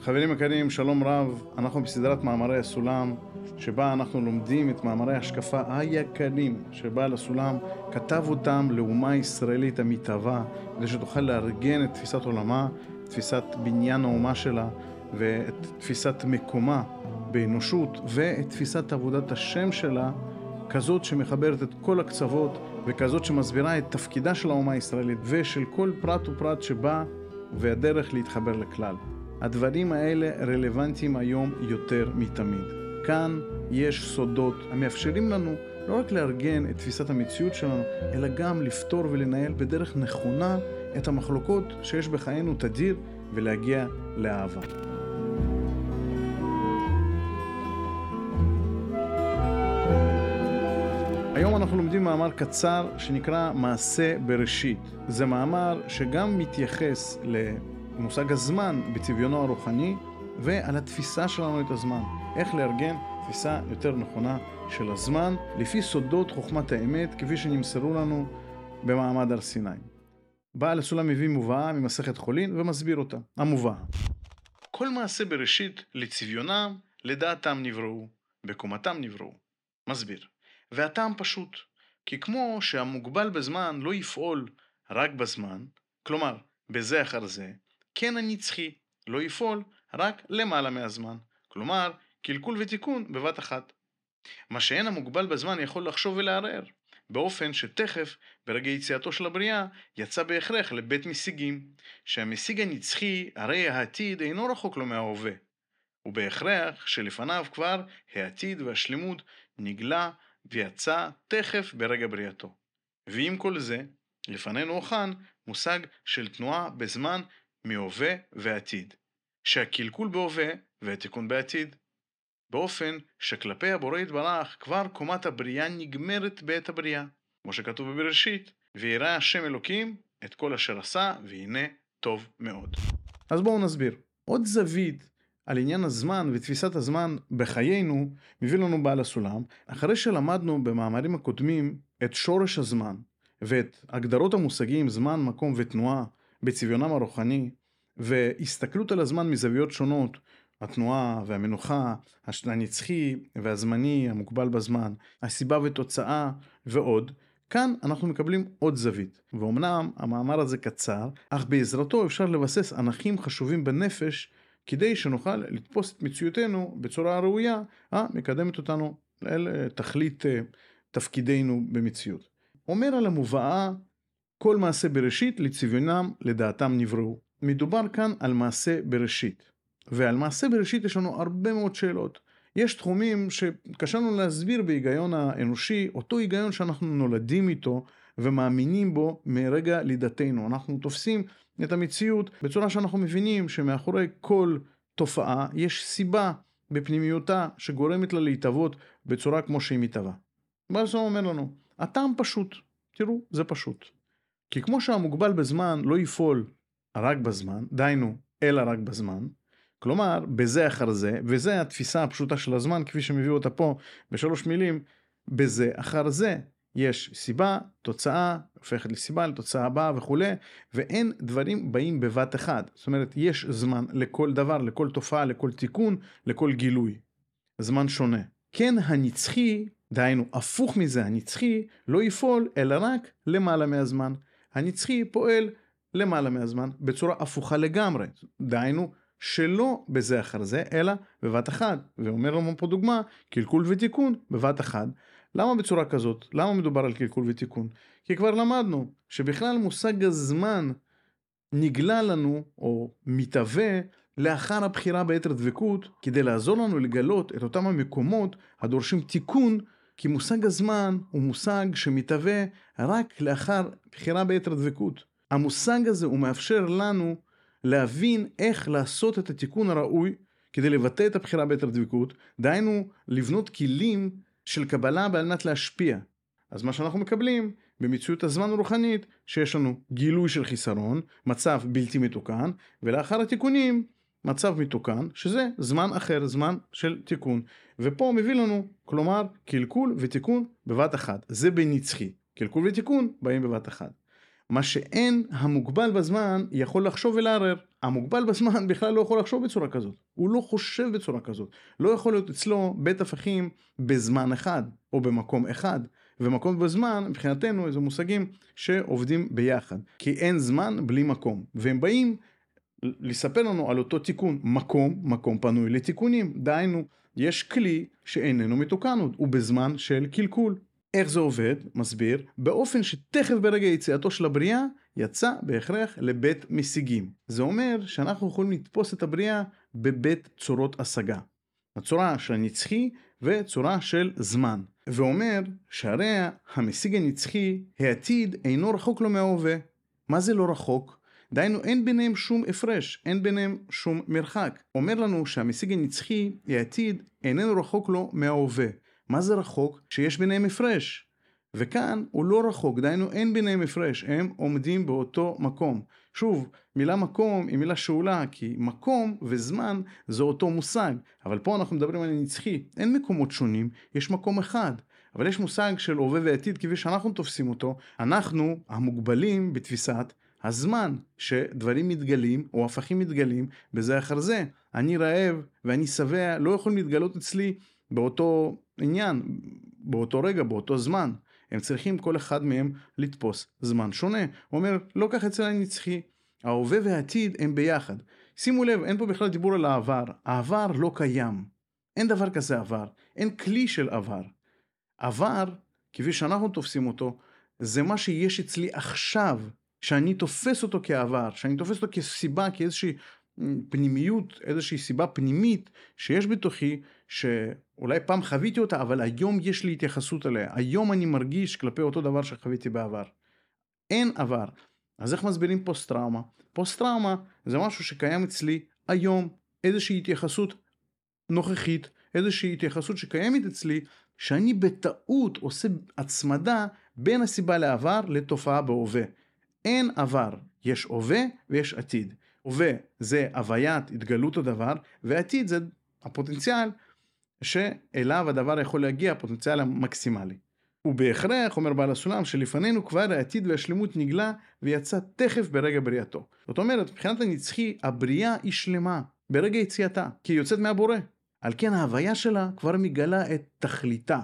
חברים יקרים, שלום רב, אנחנו בסדרת מאמרי הסולם, שבה אנחנו לומדים את מאמרי ההשקפה היקרים שבעל הסולם כתב אותם לאומה הישראלית המתהווה, כדי שתוכל לארגן את תפיסת עולמה, תפיסת בניין האומה שלה ואת תפיסת מקומה באנושות ואת תפיסת עבודת השם שלה כזאת שמחברת את כל הקצוות וכזאת שמסבירה את תפקידה של האומה הישראלית ושל כל פרט ופרט שבא והדרך להתחבר לכלל. הדברים האלה רלוונטיים היום יותר מתמיד. כאן יש סודות המאפשרים לנו לא רק לארגן את תפיסת המציאות שלנו, אלא גם לפתור ולנהל בדרך נכונה את המחלוקות שיש בחיינו תדיר ולהגיע לאהבה. היום אנחנו לומדים מאמר קצר שנקרא מעשה בראשית. זה מאמר שגם מתייחס למושג הזמן בצביונו הרוחני ועל התפיסה שלנו את הזמן. איך לארגן תפיסה יותר נכונה של הזמן לפי סודות חוכמת האמת כפי שנמסרו לנו במעמד הר סיני. בעל הסולם מביא מובאה ממסכת חולין ומסביר אותה. המובאה. כל מעשה בראשית לצביונם לדעתם נבראו, בקומתם נבראו. מסביר. והטעם פשוט, כי כמו שהמוגבל בזמן לא יפעול רק בזמן, כלומר בזה אחר זה, כן הנצחי לא יפעול רק למעלה מהזמן, כלומר קלקול ותיקון בבת אחת. מה שאין המוגבל בזמן יכול לחשוב ולערער, באופן שתכף, ברגע יציאתו של הבריאה, יצא בהכרח לבית משיגים, שהמשיג הנצחי, הרי העתיד אינו רחוק לו מההווה, ובהכרח שלפניו כבר העתיד והשלמות נגלה ויצא תכף ברגע בריאתו. ועם כל זה, לפנינו הוכן מושג של תנועה בזמן מהווה ועתיד, שהקלקול בהווה והתיקון בעתיד. באופן שכלפי הבורא יתברך כבר קומת הבריאה נגמרת בעת הבריאה, כמו שכתוב בבראשית, ויראה השם אלוקים את כל אשר עשה, והנה טוב מאוד. אז בואו נסביר. עוד זווית על עניין הזמן ותפיסת הזמן בחיינו, מביא לנו בעל הסולם, אחרי שלמדנו במאמרים הקודמים את שורש הזמן ואת הגדרות המושגים זמן, מקום ותנועה בצביונם הרוחני, והסתכלות על הזמן מזוויות שונות, התנועה והמנוחה, הנצחי והזמני המוגבל בזמן, הסיבה ותוצאה ועוד, כאן אנחנו מקבלים עוד זווית, ואומנם המאמר הזה קצר, אך בעזרתו אפשר לבסס ענכים חשובים בנפש כדי שנוכל לתפוס את מציאותנו בצורה הראויה, המקדמת אותנו אל תכלית אה, תפקידנו במציאות. אומר על המובאה כל מעשה בראשית לצביונם לדעתם נבראו. מדובר כאן על מעשה בראשית. ועל מעשה בראשית יש לנו הרבה מאוד שאלות. יש תחומים שקשה לנו להסביר בהיגיון האנושי, אותו היגיון שאנחנו נולדים איתו ומאמינים בו מרגע לידתנו. אנחנו תופסים את המציאות בצורה שאנחנו מבינים שמאחורי כל תופעה יש סיבה בפנימיותה שגורמת לה להתהוות בצורה כמו שהיא מתהווה. ואז הוא אומר לנו, הטעם פשוט, תראו, זה פשוט. כי כמו שהמוגבל בזמן לא יפעול רק בזמן, דהיינו, אלא רק בזמן, כלומר, בזה אחר זה, וזה התפיסה הפשוטה של הזמן, כפי שמביאו אותה פה בשלוש מילים, בזה אחר זה, יש סיבה, תוצאה, הופכת לסיבה, לתוצאה הבאה וכולי, ואין דברים באים בבת אחת. זאת אומרת, יש זמן לכל דבר, לכל תופעה, לכל תיקון, לכל גילוי. זמן שונה. כן הנצחי, דהיינו הפוך מזה הנצחי, לא יפעול אלא רק למעלה מהזמן. הנצחי פועל למעלה מהזמן בצורה הפוכה לגמרי. דהיינו, שלא בזה אחר זה, אלא בבת אחת. ואומר לנו פה דוגמה, קלקול ותיקון בבת אחת. למה בצורה כזאת? למה מדובר על קלקול ותיקון? כי כבר למדנו שבכלל מושג הזמן נגלה לנו או מתהווה לאחר הבחירה ביתר דבקות כדי לעזור לנו לגלות את אותם המקומות הדורשים תיקון כי מושג הזמן הוא מושג שמתהווה רק לאחר בחירה ביתר דבקות. המושג הזה הוא מאפשר לנו להבין איך לעשות את התיקון הראוי כדי לבטא את הבחירה ביתר דבקות, דהיינו לבנות כלים של קבלה על מנת להשפיע. אז מה שאנחנו מקבלים במציאות הזמן הרוחנית, שיש לנו גילוי של חיסרון, מצב בלתי מתוקן, ולאחר התיקונים, מצב מתוקן, שזה זמן אחר, זמן של תיקון. ופה מביא לנו, כלומר, קלקול ותיקון בבת אחת. זה בנצחי. קלקול ותיקון באים בבת אחת. מה שאין המוגבל בזמן יכול לחשוב ולערער. המוגבל בזמן בכלל לא יכול לחשוב בצורה כזאת. הוא לא חושב בצורה כזאת. לא יכול להיות אצלו בית הפכים בזמן אחד, או במקום אחד. ומקום בזמן, מבחינתנו, איזה מושגים שעובדים ביחד. כי אין זמן בלי מקום. והם באים לספר לנו על אותו תיקון. מקום, מקום פנוי לתיקונים. דהיינו, יש כלי שאיננו מתוקן עוד, הוא בזמן של קלקול. איך זה עובד? מסביר, באופן שתכף ברגע יציאתו של הבריאה, יצא בהכרח לבית משיגים. זה אומר שאנחנו יכולים לתפוס את הבריאה בבית צורות השגה. הצורה של הנצחי וצורה של זמן. ואומר שהרי המשיג הנצחי, העתיד אינו רחוק לו מההווה. מה זה לא רחוק? דהיינו אין ביניהם שום הפרש, אין ביניהם שום מרחק. אומר לנו שהמשיג הנצחי, העתיד, איננו רחוק לו מההווה. מה זה רחוק? שיש ביניהם הפרש. וכאן הוא לא רחוק, דהיינו אין ביניהם הפרש, הם עומדים באותו מקום. שוב, מילה מקום היא מילה שאולה, כי מקום וזמן זה אותו מושג, אבל פה אנחנו מדברים על נצחי, אין מקומות שונים, יש מקום אחד. אבל יש מושג של הווה ועתיד כפי שאנחנו תופסים אותו, אנחנו המוגבלים בתפיסת הזמן שדברים מתגלים או הפכים מתגלים בזה אחר זה. אני רעב ואני שבע לא יכולים להתגלות אצלי באותו עניין, באותו רגע, באותו זמן. הם צריכים כל אחד מהם לתפוס זמן שונה. הוא אומר, לא כך אצל הנצחי. ההווה והעתיד הם ביחד. שימו לב, אין פה בכלל דיבור על העבר. העבר לא קיים. אין דבר כזה עבר. אין כלי של עבר. עבר, כפי שאנחנו תופסים אותו, זה מה שיש אצלי עכשיו, שאני תופס אותו כעבר, שאני תופס אותו כסיבה, כאיזושהי פנימיות, איזושהי סיבה פנימית שיש בתוכי, שאולי פעם חוויתי אותה, אבל היום יש לי התייחסות אליה. היום אני מרגיש כלפי אותו דבר שחוויתי בעבר. אין עבר. אז איך מסבירים פוסט טראומה? פוסט טראומה זה משהו שקיים אצלי היום, איזושהי התייחסות נוכחית, איזושהי התייחסות שקיימת אצלי, שאני בטעות עושה הצמדה בין הסיבה לעבר לתופעה בהווה. אין עבר, יש הווה ויש עתיד. הווה זה הוויית התגלות הדבר, ועתיד זה הפוטנציאל שאליו הדבר יכול להגיע, הפוטנציאל המקסימלי. ובהכרח, אומר בעל הסולם, שלפנינו כבר העתיד והשלמות נגלה ויצא תכף ברגע בריאתו. זאת אומרת, מבחינת הנצחי, הבריאה היא שלמה ברגע יציאתה, כי היא יוצאת מהבורא. על כן ההוויה שלה כבר מגלה את תכליתה.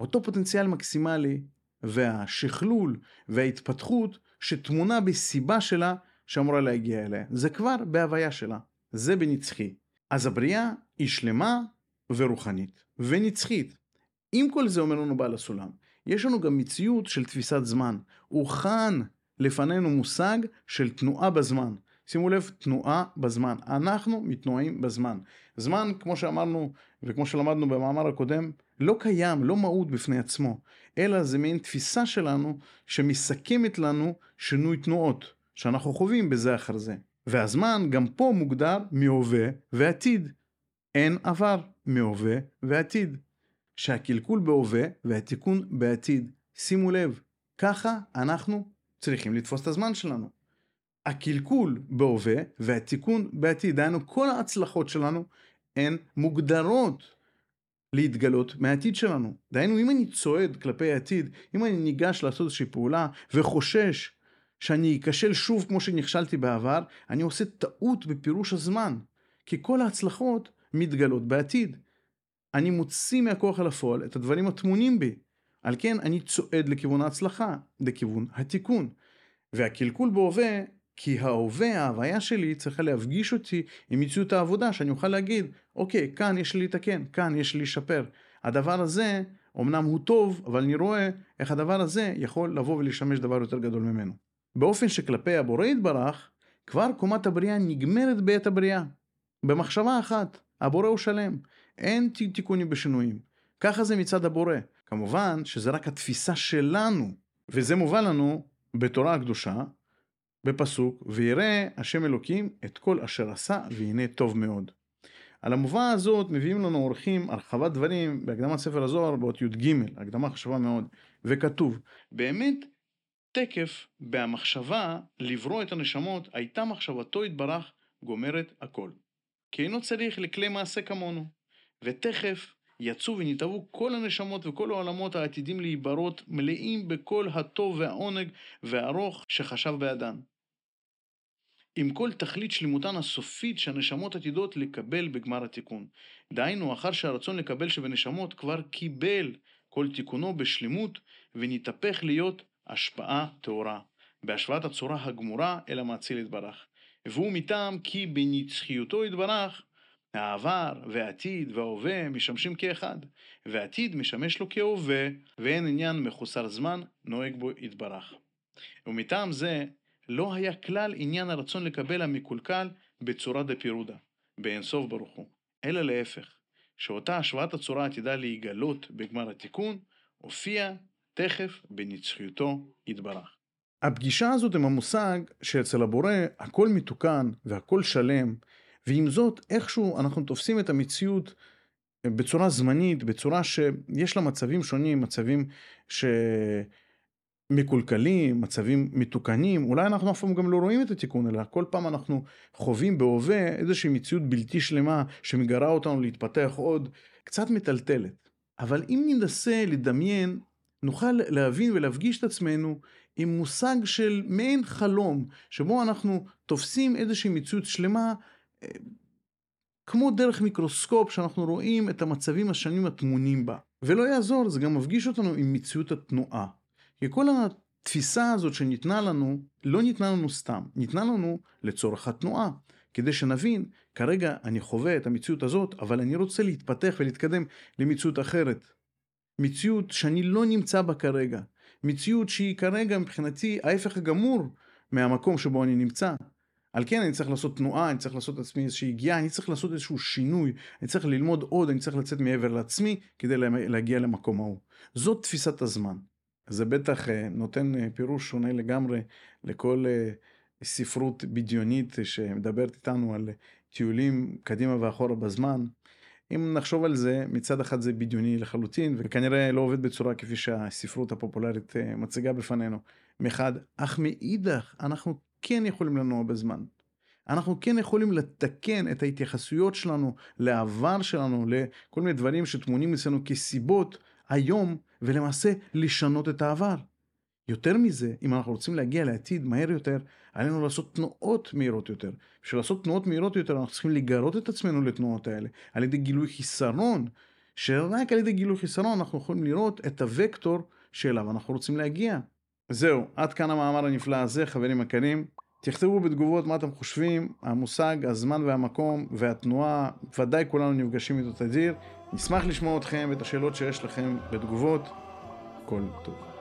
אותו פוטנציאל מקסימלי והשכלול וההתפתחות שטמונה בסיבה שלה שאמורה להגיע אליה. זה כבר בהוויה שלה. זה בנצחי. אז הבריאה היא שלמה ורוחנית ונצחית. עם כל זה אומר לנו בעל הסולם, יש לנו גם מציאות של תפיסת זמן. הוכן לפנינו מושג של תנועה בזמן. שימו לב, תנועה בזמן. אנחנו מתנועים בזמן. זמן, כמו שאמרנו וכמו שלמדנו במאמר הקודם, לא קיים, לא מהות בפני עצמו, אלא זה מעין תפיסה שלנו שמסכמת לנו שינוי תנועות. שאנחנו חווים בזה אחר זה. והזמן גם פה מוגדר מהווה ועתיד. אין עבר, מהווה ועתיד. שהקלקול בהווה והתיקון בעתיד. שימו לב, ככה אנחנו צריכים לתפוס את הזמן שלנו. הקלקול בהווה והתיקון בעתיד, דהיינו כל ההצלחות שלנו הן מוגדרות להתגלות מהעתיד שלנו. דהיינו אם אני צועד כלפי העתיד, אם אני ניגש לעשות איזושהי פעולה וחושש שאני אכשל שוב כמו שנכשלתי בעבר, אני עושה טעות בפירוש הזמן. כי כל ההצלחות מתגלות בעתיד. אני מוציא מהכוח אל הפועל את הדברים הטמונים בי. על כן אני צועד לכיוון ההצלחה, לכיוון התיקון. והקלקול בהווה, כי ההווה, ההוויה שלי, צריכה להפגיש אותי עם מציאות העבודה, שאני אוכל להגיד, אוקיי, כאן יש לי לתקן, כאן יש לי לשפר. הדבר הזה, אמנם הוא טוב, אבל אני רואה איך הדבר הזה יכול לבוא ולשמש דבר יותר גדול ממנו. באופן שכלפי הבורא יתברך, כבר קומת הבריאה נגמרת בעת הבריאה. במחשבה אחת, הבורא הוא שלם, אין תיקונים בשינויים. ככה זה מצד הבורא. כמובן שזה רק התפיסה שלנו, וזה מובא לנו בתורה הקדושה, בפסוק, ויראה השם אלוקים את כל אשר עשה, והנה טוב מאוד. על המובא הזאת מביאים לנו אורחים הרחבת דברים בהקדמת ספר הזוהר באות י"ג, הקדמה חשובה מאוד, וכתוב, באמת תקף בהמחשבה לברוא את הנשמות, הייתה מחשבתו יתברך גומרת הכל. כי אינו צריך לכלי מעשה כמונו, ותכף יצאו ונתהוו כל הנשמות וכל העולמות העתידים להיברות, מלאים בכל הטוב והעונג והארוך שחשב בעדן. עם כל תכלית שלמותן הסופית שהנשמות עתידות לקבל בגמר התיקון. דהיינו, אחר שהרצון לקבל שבנשמות כבר קיבל כל תיקונו בשלמות, ונתהפך להיות השפעה טהורה, בהשוואת הצורה הגמורה אל המאציל יתברך. והוא מטעם כי בנצחיותו יתברך, העבר והעתיד וההווה משמשים כאחד, והעתיד משמש לו כהווה, ואין עניין מחוסר זמן נוהג בו יתברך. ומטעם זה, לא היה כלל עניין הרצון לקבל המקולקל בצורה דפירודה, באינסוף ברוך הוא, אלא להפך, שאותה השוואת הצורה עתידה להיגלות בגמר התיקון, הופיע תכף בנצחיותו יתברך. הפגישה הזאת עם המושג שאצל הבורא הכל מתוקן והכל שלם, ועם זאת איכשהו אנחנו תופסים את המציאות בצורה זמנית, בצורה שיש לה מצבים שונים, מצבים שמקולקלים, מצבים מתוקנים, אולי אנחנו אף פעם גם לא רואים את התיקון, אלא כל פעם אנחנו חווים בהווה איזושהי מציאות בלתי שלמה שמגרה אותנו להתפתח עוד, קצת מטלטלת. אבל אם ננסה לדמיין נוכל להבין ולהפגיש את עצמנו עם מושג של מעין חלום, שבו אנחנו תופסים איזושהי מציאות שלמה, אה, כמו דרך מיקרוסקופ שאנחנו רואים את המצבים השונים הטמונים בה. ולא יעזור, זה גם מפגיש אותנו עם מציאות התנועה. כי כל התפיסה הזאת שניתנה לנו, לא ניתנה לנו סתם, ניתנה לנו לצורך התנועה. כדי שנבין, כרגע אני חווה את המציאות הזאת, אבל אני רוצה להתפתח ולהתקדם למציאות אחרת. מציאות שאני לא נמצא בה כרגע. מציאות שהיא כרגע מבחינתי ההפך הגמור מהמקום שבו אני נמצא. על כן אני צריך לעשות תנועה, אני צריך לעשות לעצמי איזושהי הגיעה, אני צריך לעשות איזשהו שינוי, אני צריך ללמוד עוד, אני צריך לצאת מעבר לעצמי כדי להגיע למקום ההוא. זאת תפיסת הזמן. זה בטח אה, נותן אה, פירוש שונה לגמרי לכל אה, ספרות בדיונית שמדברת איתנו על טיולים קדימה ואחורה בזמן. אם נחשוב על זה, מצד אחד זה בדיוני לחלוטין, וכנראה לא עובד בצורה כפי שהספרות הפופולרית אה, מציגה בפנינו, מחד, אך מאידך, אנחנו כן יכולים לנוע בזמן. אנחנו כן יכולים לתקן את ההתייחסויות שלנו לעבר שלנו, לכל מיני דברים שטמונים אצלנו כסיבות היום, ולמעשה לשנות את העבר. יותר מזה, אם אנחנו רוצים להגיע לעתיד מהר יותר, עלינו לעשות תנועות מהירות יותר. בשביל לעשות תנועות מהירות יותר, אנחנו צריכים לגרות את עצמנו לתנועות האלה, על ידי גילוי חיסרון, שרק על ידי גילוי חיסרון אנחנו יכולים לראות את הוקטור שאליו אנחנו רוצים להגיע. זהו, עד כאן המאמר הנפלא הזה, חברים יקרים. תכתבו בתגובות מה אתם חושבים, המושג, הזמן והמקום והתנועה, ודאי כולנו נפגשים איתו תדיר. נשמח לשמוע אתכם ואת השאלות שיש לכם בתגובות. כל טוב.